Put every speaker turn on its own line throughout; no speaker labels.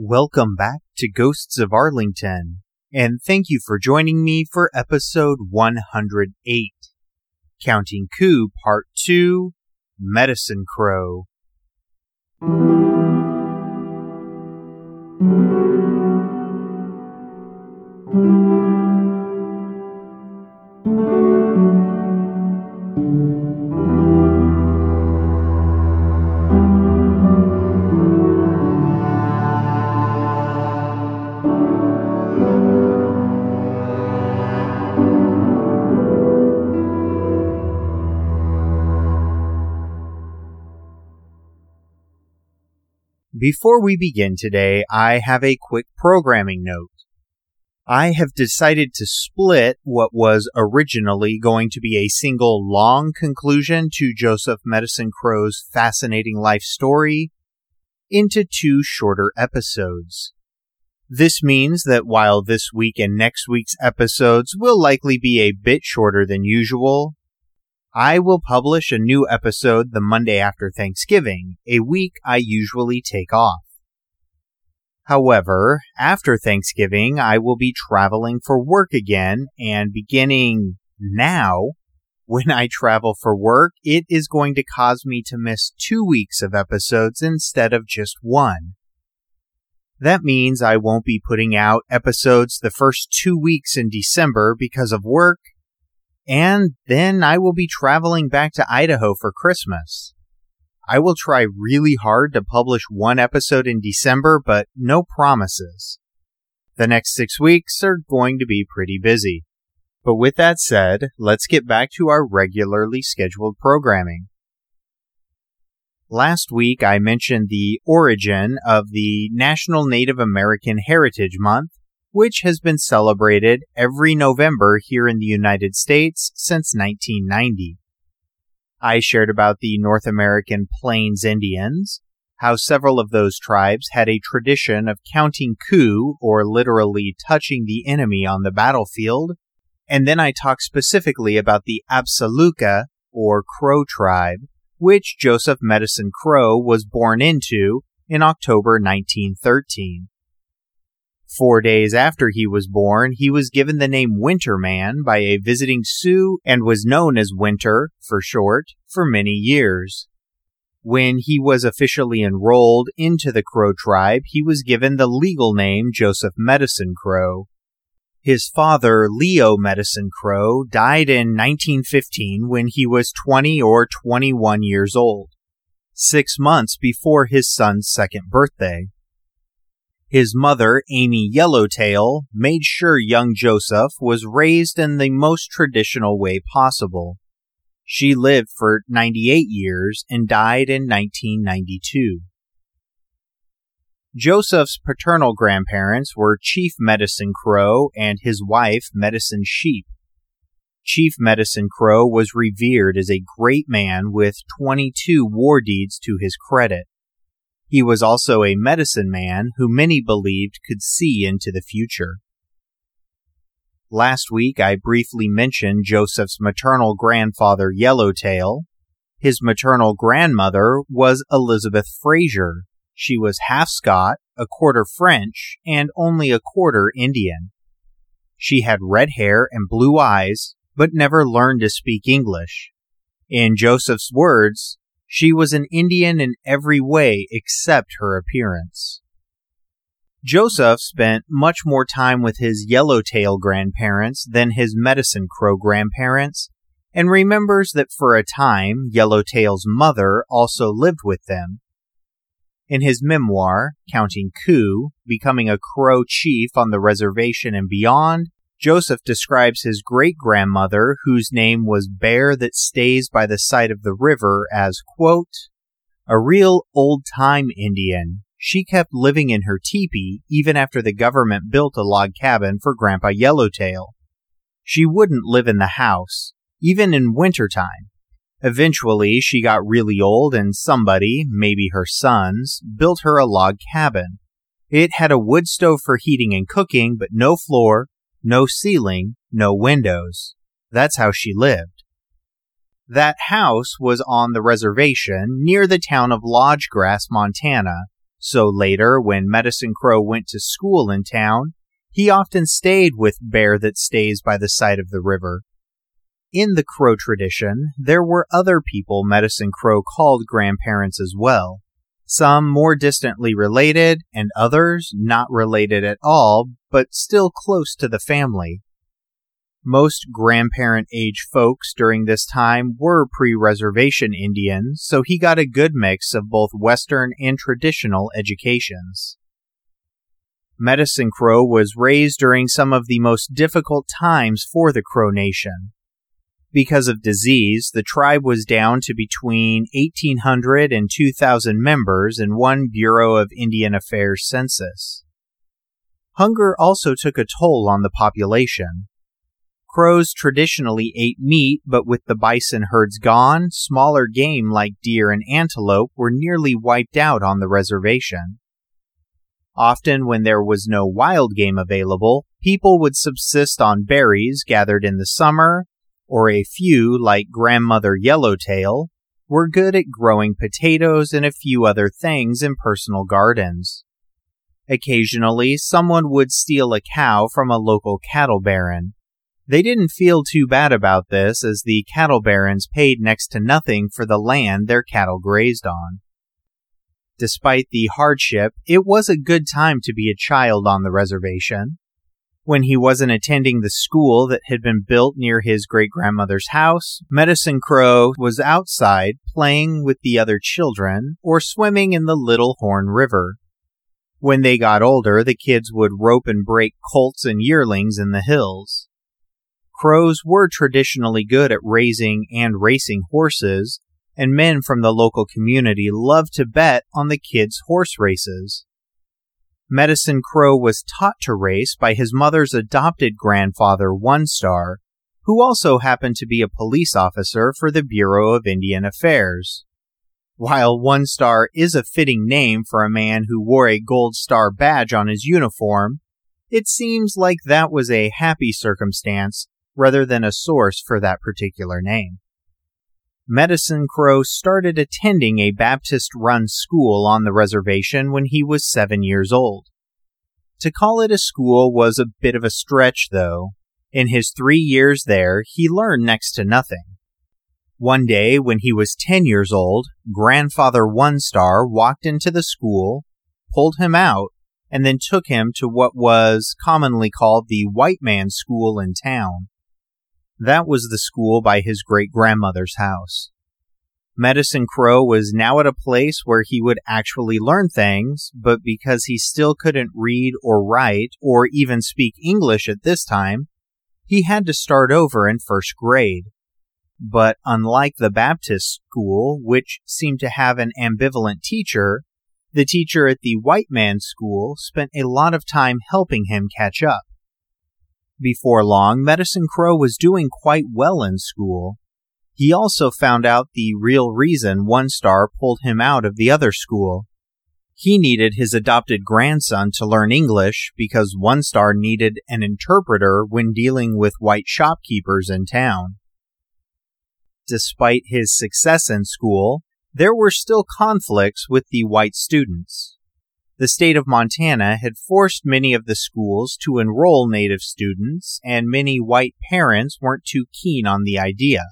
Welcome back to Ghosts of Arlington, and thank you for joining me for episode 108 Counting Coup Part 2 Medicine Crow. Before we begin today, I have a quick programming note. I have decided to split what was originally going to be a single long conclusion to Joseph Medicine Crow's fascinating life story into two shorter episodes. This means that while this week and next week's episodes will likely be a bit shorter than usual, I will publish a new episode the Monday after Thanksgiving, a week I usually take off. However, after Thanksgiving, I will be traveling for work again, and beginning now, when I travel for work, it is going to cause me to miss two weeks of episodes instead of just one. That means I won't be putting out episodes the first two weeks in December because of work, and then I will be traveling back to Idaho for Christmas. I will try really hard to publish one episode in December, but no promises. The next six weeks are going to be pretty busy. But with that said, let's get back to our regularly scheduled programming. Last week I mentioned the origin of the National Native American Heritage Month, which has been celebrated every November here in the United States since 1990. I shared about the North American Plains Indians, how several of those tribes had a tradition of counting coup, or literally touching the enemy on the battlefield, and then I talked specifically about the Absaluka, or Crow tribe, which Joseph Medicine Crow was born into in October 1913. Four days after he was born, he was given the name Winterman by a visiting Sioux and was known as Winter, for short, for many years. When he was officially enrolled into the Crow tribe, he was given the legal name Joseph Medicine Crow. His father, Leo Medicine Crow, died in 1915 when he was 20 or 21 years old, six months before his son's second birthday. His mother, Amy Yellowtail, made sure young Joseph was raised in the most traditional way possible. She lived for 98 years and died in 1992. Joseph's paternal grandparents were Chief Medicine Crow and his wife, Medicine Sheep. Chief Medicine Crow was revered as a great man with 22 war deeds to his credit. He was also a medicine man who many believed could see into the future. Last week I briefly mentioned Joseph's maternal grandfather Yellowtail. His maternal grandmother was Elizabeth Fraser. She was half Scot, a quarter French, and only a quarter Indian. She had red hair and blue eyes, but never learned to speak English. In Joseph's words, she was an Indian in every way except her appearance. Joseph spent much more time with his yellowtail grandparents than his medicine crow grandparents, and remembers that for a time Yellowtail's mother also lived with them. In his memoir, Counting Coup, Becoming a Crow Chief on the Reservation and Beyond, Joseph describes his great grandmother, whose name was Bear That Stays by the Side of the River, as, quote, a real old time Indian. She kept living in her teepee even after the government built a log cabin for Grandpa Yellowtail. She wouldn't live in the house, even in winter time. Eventually, she got really old and somebody, maybe her sons, built her a log cabin. It had a wood stove for heating and cooking, but no floor, no ceiling, no windows. That's how she lived. That house was on the reservation near the town of Lodge Grass, Montana, So later, when Medicine Crow went to school in town, he often stayed with Bear That Stays by the Side of the River. In the Crow tradition, there were other people Medicine Crow called grandparents as well, some more distantly related and others not related at all, but still close to the family. Most grandparent age folks during this time were pre reservation Indians, so he got a good mix of both Western and traditional educations. Medicine Crow was raised during some of the most difficult times for the Crow Nation. Because of disease, the tribe was down to between 1,800 and 2,000 members in one Bureau of Indian Affairs census. Hunger also took a toll on the population. Crows traditionally ate meat, but with the bison herds gone, smaller game like deer and antelope were nearly wiped out on the reservation. Often, when there was no wild game available, people would subsist on berries gathered in the summer, or a few, like Grandmother Yellowtail, were good at growing potatoes and a few other things in personal gardens. Occasionally, someone would steal a cow from a local cattle baron, they didn't feel too bad about this as the cattle barons paid next to nothing for the land their cattle grazed on. Despite the hardship, it was a good time to be a child on the reservation. When he wasn't attending the school that had been built near his great grandmother's house, Medicine Crow was outside playing with the other children or swimming in the Little Horn River. When they got older, the kids would rope and break colts and yearlings in the hills. Crows were traditionally good at raising and racing horses, and men from the local community loved to bet on the kids' horse races. Medicine Crow was taught to race by his mother's adopted grandfather, One Star, who also happened to be a police officer for the Bureau of Indian Affairs. While One Star is a fitting name for a man who wore a gold star badge on his uniform, it seems like that was a happy circumstance rather than a source for that particular name. Medicine Crow started attending a Baptist run school on the reservation when he was seven years old. To call it a school was a bit of a stretch, though. In his three years there, he learned next to nothing. One day, when he was 10 years old, Grandfather One Star walked into the school, pulled him out, and then took him to what was commonly called the white man's school in town. That was the school by his great grandmother's house. Medicine Crow was now at a place where he would actually learn things, but because he still couldn't read or write or even speak English at this time, he had to start over in first grade. But unlike the Baptist school, which seemed to have an ambivalent teacher, the teacher at the white man's school spent a lot of time helping him catch up. Before long, Medicine Crow was doing quite well in school. He also found out the real reason One Star pulled him out of the other school. He needed his adopted grandson to learn English because One Star needed an interpreter when dealing with white shopkeepers in town. Despite his success in school, there were still conflicts with the white students the state of Montana had forced many of the schools to enroll Native students, and many white parents weren't too keen on the idea.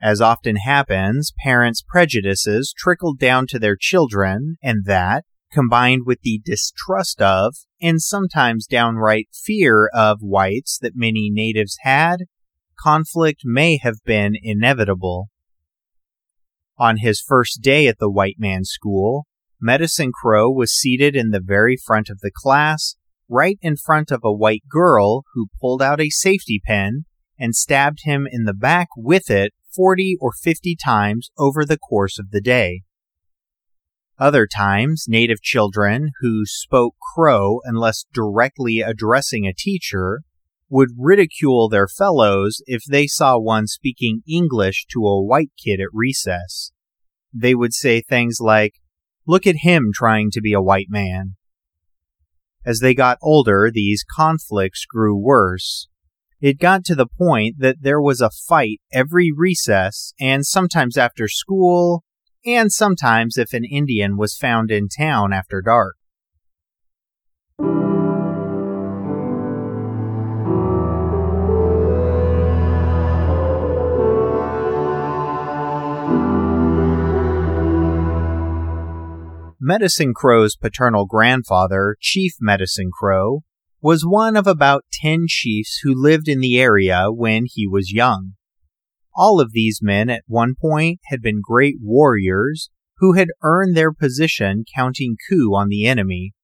As often happens, parents' prejudices trickled down to their children, and that, combined with the distrust of, and sometimes downright fear of whites that many natives had, conflict may have been inevitable. On his first day at the white man's school, Medicine Crow was seated in the very front of the class, right in front of a white girl who pulled out a safety pin and stabbed him in the back with it 40 or 50 times over the course of the day. Other times, native children who spoke Crow unless directly addressing a teacher would ridicule their fellows if they saw one speaking English to a white kid at recess. They would say things like, Look at him trying to be a white man. As they got older, these conflicts grew worse. It got to the point that there was a fight every recess and sometimes after school and sometimes if an Indian was found in town after dark. Medicine Crow's paternal grandfather, Chief Medicine Crow, was one of about ten chiefs who lived in the area when he was young. All of these men at one point had been great warriors who had earned their position counting coup on the enemy,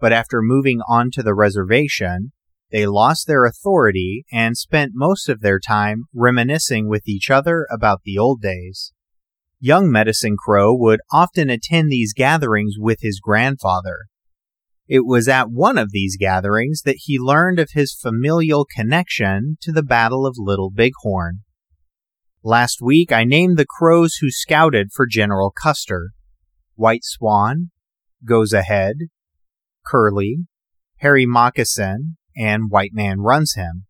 but after moving on to the reservation, they lost their authority and spent most of their time reminiscing with each other about the old days. Young Medicine Crow would often attend these gatherings with his grandfather. It was at one of these gatherings that he learned of his familial connection to the Battle of Little Bighorn. Last week I named the crows who scouted for General Custer White Swan, Goes Ahead, Curly, Hairy Moccasin, and White Man Runs Him.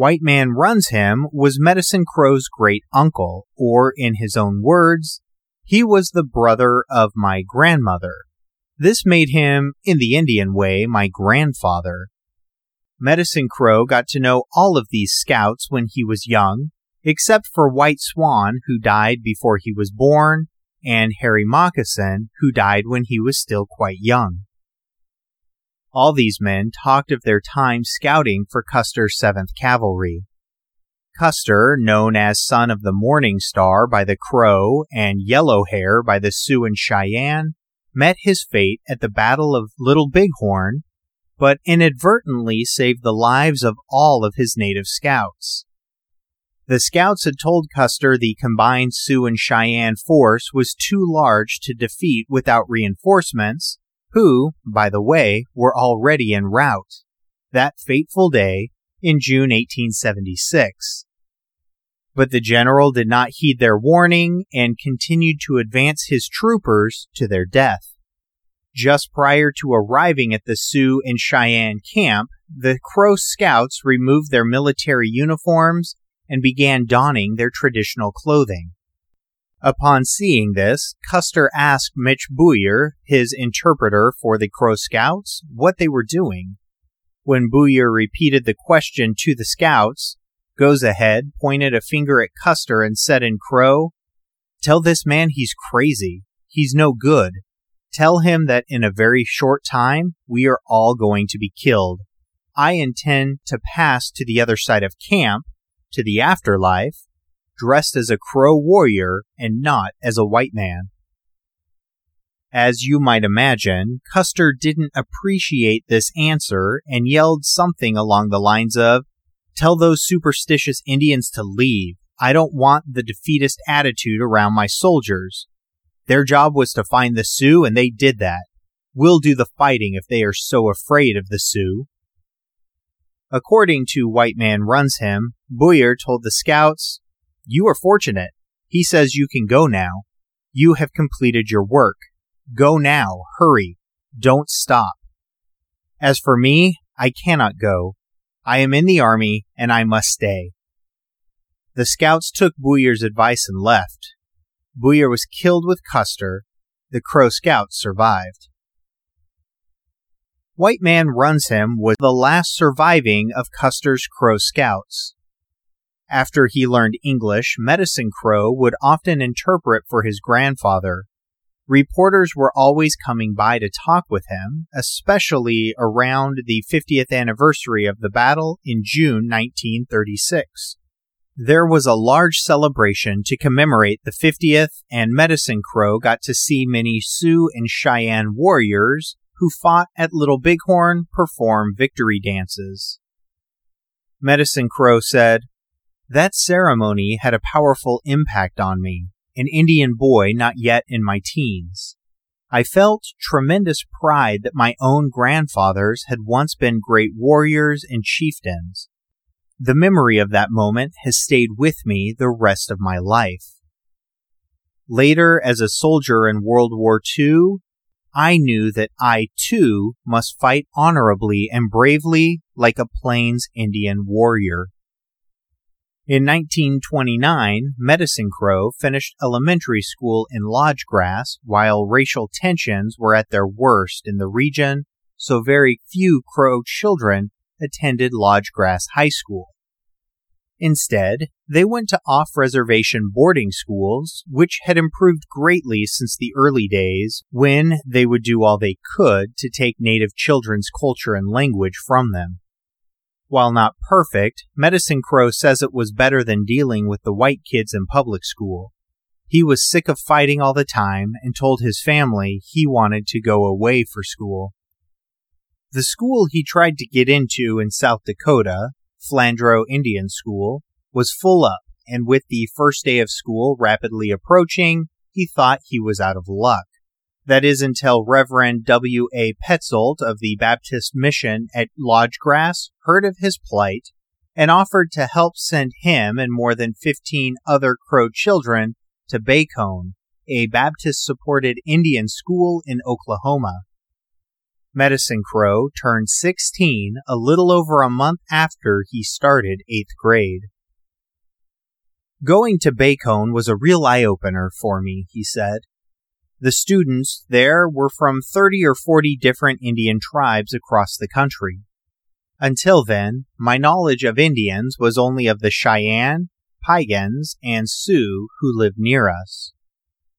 White Man Runs Him was Medicine Crow's great uncle, or in his own words, he was the brother of my grandmother. This made him, in the Indian way, my grandfather. Medicine Crow got to know all of these scouts when he was young, except for White Swan, who died before he was born, and Hairy Moccasin, who died when he was still quite young. All these men talked of their time scouting for Custer's 7th Cavalry. Custer, known as Son of the Morning Star by the Crow and Yellow Hair by the Sioux and Cheyenne, met his fate at the Battle of Little Bighorn, but inadvertently saved the lives of all of his native scouts. The scouts had told Custer the combined Sioux and Cheyenne force was too large to defeat without reinforcements, who, by the way, were already en route that fateful day in June 1876. But the general did not heed their warning and continued to advance his troopers to their death. Just prior to arriving at the Sioux and Cheyenne camp, the Crow scouts removed their military uniforms and began donning their traditional clothing. Upon seeing this, Custer asked Mitch Bouyer, his interpreter for the Crow Scouts, what they were doing. When Bouyer repeated the question to the scouts, Goes Ahead pointed a finger at Custer and said in Crow, Tell this man he's crazy. He's no good. Tell him that in a very short time we are all going to be killed. I intend to pass to the other side of camp, to the afterlife, dressed as a Crow warrior and not as a white man. As you might imagine, Custer didn't appreciate this answer and yelled something along the lines of, Tell those superstitious Indians to leave. I don't want the defeatist attitude around my soldiers. Their job was to find the Sioux, and they did that. We'll do the fighting if they are so afraid of the Sioux. According to White Man Runs Him, Bouyer told the scouts, you are fortunate. He says you can go now. You have completed your work. Go now. Hurry. Don't stop. As for me, I cannot go. I am in the army and I must stay. The scouts took Bouyer's advice and left. Bouyer was killed with Custer. The Crow Scouts survived. White Man Runs Him was the last surviving of Custer's Crow Scouts. After he learned English, Medicine Crow would often interpret for his grandfather. Reporters were always coming by to talk with him, especially around the 50th anniversary of the battle in June 1936. There was a large celebration to commemorate the 50th, and Medicine Crow got to see many Sioux and Cheyenne warriors who fought at Little Bighorn perform victory dances. Medicine Crow said, that ceremony had a powerful impact on me, an Indian boy not yet in my teens. I felt tremendous pride that my own grandfathers had once been great warriors and chieftains. The memory of that moment has stayed with me the rest of my life. Later, as a soldier in World War II, I knew that I too must fight honorably and bravely like a Plains Indian warrior. In 1929, Medicine Crow finished elementary school in Lodge Grass while racial tensions were at their worst in the region, so very few Crow children attended Lodge Grass High School. Instead, they went to off reservation boarding schools, which had improved greatly since the early days when they would do all they could to take native children's culture and language from them. While not perfect, Medicine Crow says it was better than dealing with the white kids in public school. He was sick of fighting all the time and told his family he wanted to go away for school. The school he tried to get into in South Dakota, Flandreau Indian School, was full up, and with the first day of school rapidly approaching, he thought he was out of luck. That is until Reverend W. A. Petzoldt of the Baptist Mission at Lodge Grass heard of his plight and offered to help send him and more than 15 other Crow children to Bacone, a Baptist supported Indian school in Oklahoma. Medicine Crow turned 16 a little over a month after he started 8th grade. Going to Bacone was a real eye opener for me, he said. The students there were from 30 or 40 different Indian tribes across the country. Until then, my knowledge of Indians was only of the Cheyenne, Piegans, and Sioux who lived near us.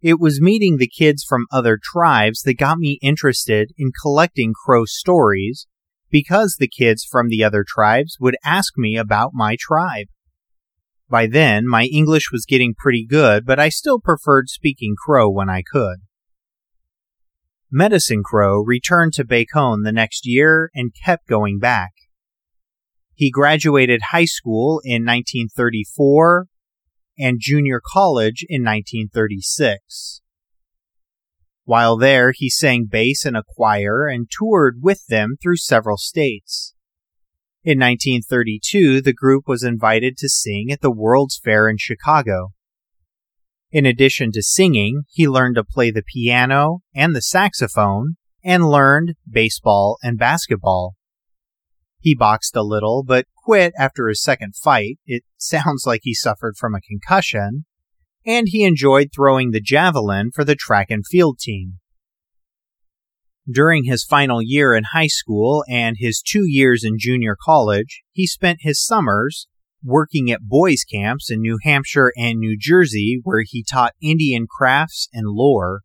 It was meeting the kids from other tribes that got me interested in collecting Crow stories because the kids from the other tribes would ask me about my tribe. By then, my English was getting pretty good, but I still preferred speaking Crow when I could. Medicine Crow returned to Bacone the next year and kept going back. He graduated high school in 1934 and junior college in 1936. While there, he sang bass in a choir and toured with them through several states. In 1932, the group was invited to sing at the World's Fair in Chicago. In addition to singing, he learned to play the piano and the saxophone and learned baseball and basketball. He boxed a little, but quit after his second fight. It sounds like he suffered from a concussion. And he enjoyed throwing the javelin for the track and field team. During his final year in high school and his two years in junior college, he spent his summers working at boys' camps in New Hampshire and New Jersey, where he taught Indian crafts and lore.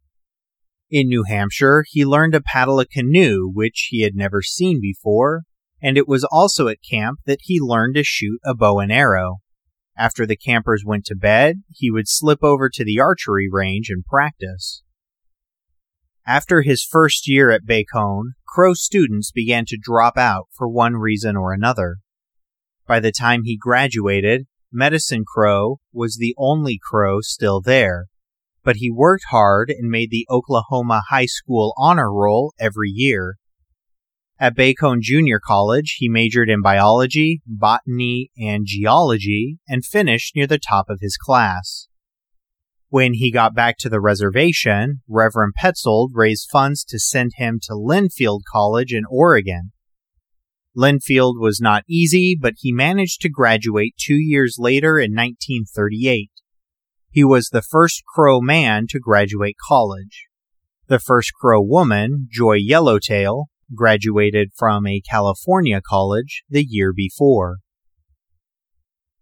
In New Hampshire, he learned to paddle a canoe, which he had never seen before, and it was also at camp that he learned to shoot a bow and arrow. After the campers went to bed, he would slip over to the archery range and practice. After his first year at Bacone, Crow students began to drop out for one reason or another. By the time he graduated, Medicine Crow was the only Crow still there, but he worked hard and made the Oklahoma High School honor roll every year. At Bacone Junior College, he majored in biology, botany, and geology and finished near the top of his class. When he got back to the reservation, Reverend Petzoldt raised funds to send him to Linfield College in Oregon. Linfield was not easy, but he managed to graduate two years later in 1938. He was the first Crow man to graduate college. The first Crow woman, Joy Yellowtail, graduated from a California college the year before.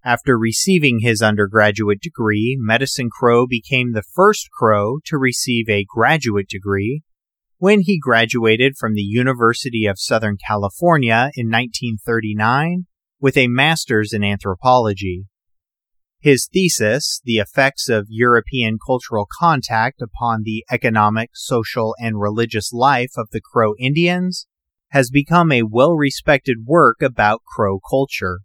After receiving his undergraduate degree, Medicine Crow became the first Crow to receive a graduate degree when he graduated from the University of Southern California in 1939 with a master's in anthropology. His thesis, The Effects of European Cultural Contact Upon the Economic, Social, and Religious Life of the Crow Indians, has become a well respected work about Crow culture.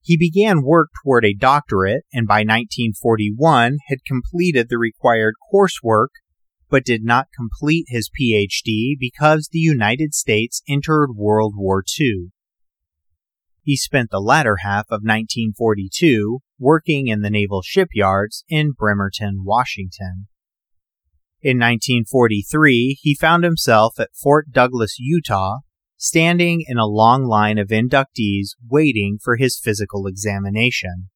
He began work toward a doctorate and by 1941 had completed the required coursework but did not complete his PhD because the United States entered World War II. He spent the latter half of 1942 working in the naval shipyards in Bremerton, Washington. In 1943, he found himself at Fort Douglas, Utah, standing in a long line of inductees waiting for his physical examination.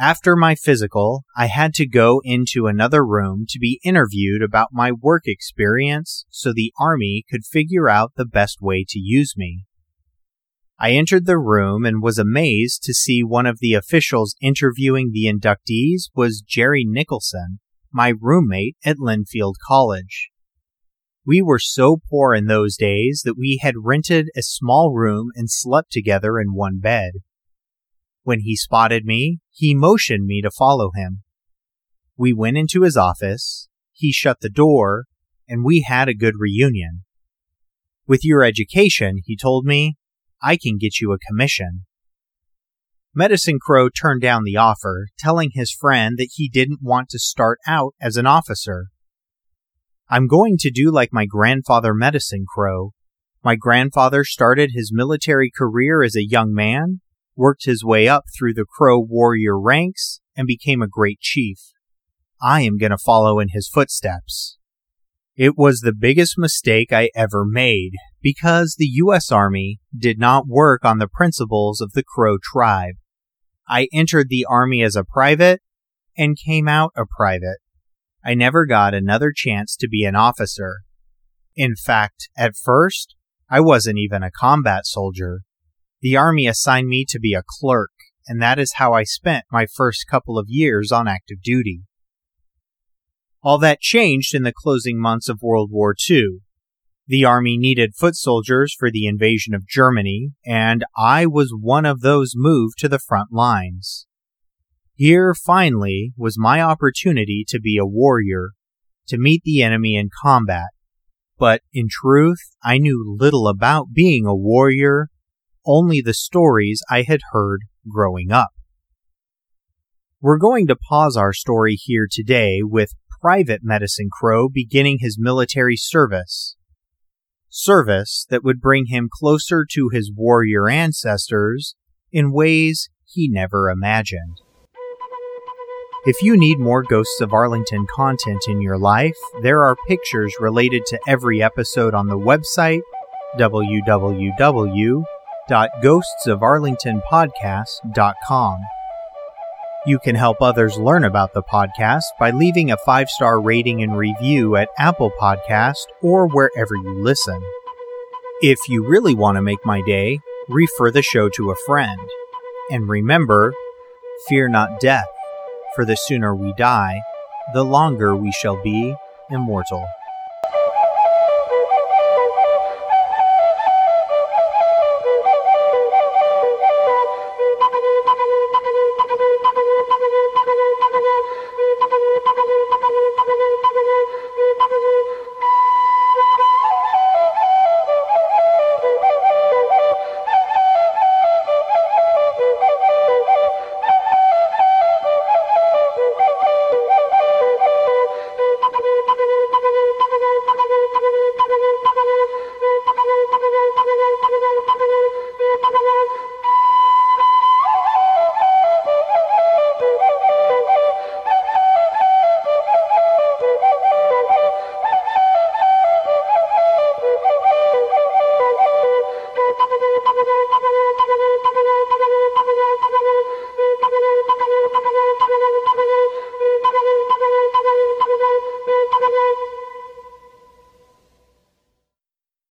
After my physical, I had to go into another room to be interviewed about my work experience so the Army could figure out the best way to use me. I entered the room and was amazed to see one of the officials interviewing the inductees was Jerry Nicholson, my roommate at Linfield College. We were so poor in those days that we had rented a small room and slept together in one bed. When he spotted me, he motioned me to follow him. We went into his office, he shut the door, and we had a good reunion. With your education, he told me, I can get you a commission. Medicine Crow turned down the offer, telling his friend that he didn't want to start out as an officer. I'm going to do like my grandfather Medicine Crow. My grandfather started his military career as a young man, worked his way up through the Crow warrior ranks, and became a great chief. I am going to follow in his footsteps. It was the biggest mistake I ever made because the U.S. Army did not work on the principles of the Crow tribe. I entered the Army as a private and came out a private. I never got another chance to be an officer. In fact, at first, I wasn't even a combat soldier. The Army assigned me to be a clerk, and that is how I spent my first couple of years on active duty. All that changed in the closing months of World War II. The Army needed foot soldiers for the invasion of Germany, and I was one of those moved to the front lines. Here, finally, was my opportunity to be a warrior, to meet the enemy in combat. But in truth, I knew little about being a warrior, only the stories I had heard growing up. We're going to pause our story here today with Private Medicine Crow beginning his military service. Service that would bring him closer to his warrior ancestors in ways he never imagined. If you need more Ghosts of Arlington content in your life, there are pictures related to every episode on the website www.ghostsofarlingtonpodcast.com. You can help others learn about the podcast by leaving a five star rating and review at Apple Podcast or wherever you listen. If you really want to make my day, refer the show to a friend. And remember, fear not death for the sooner we die, the longer we shall be immortal.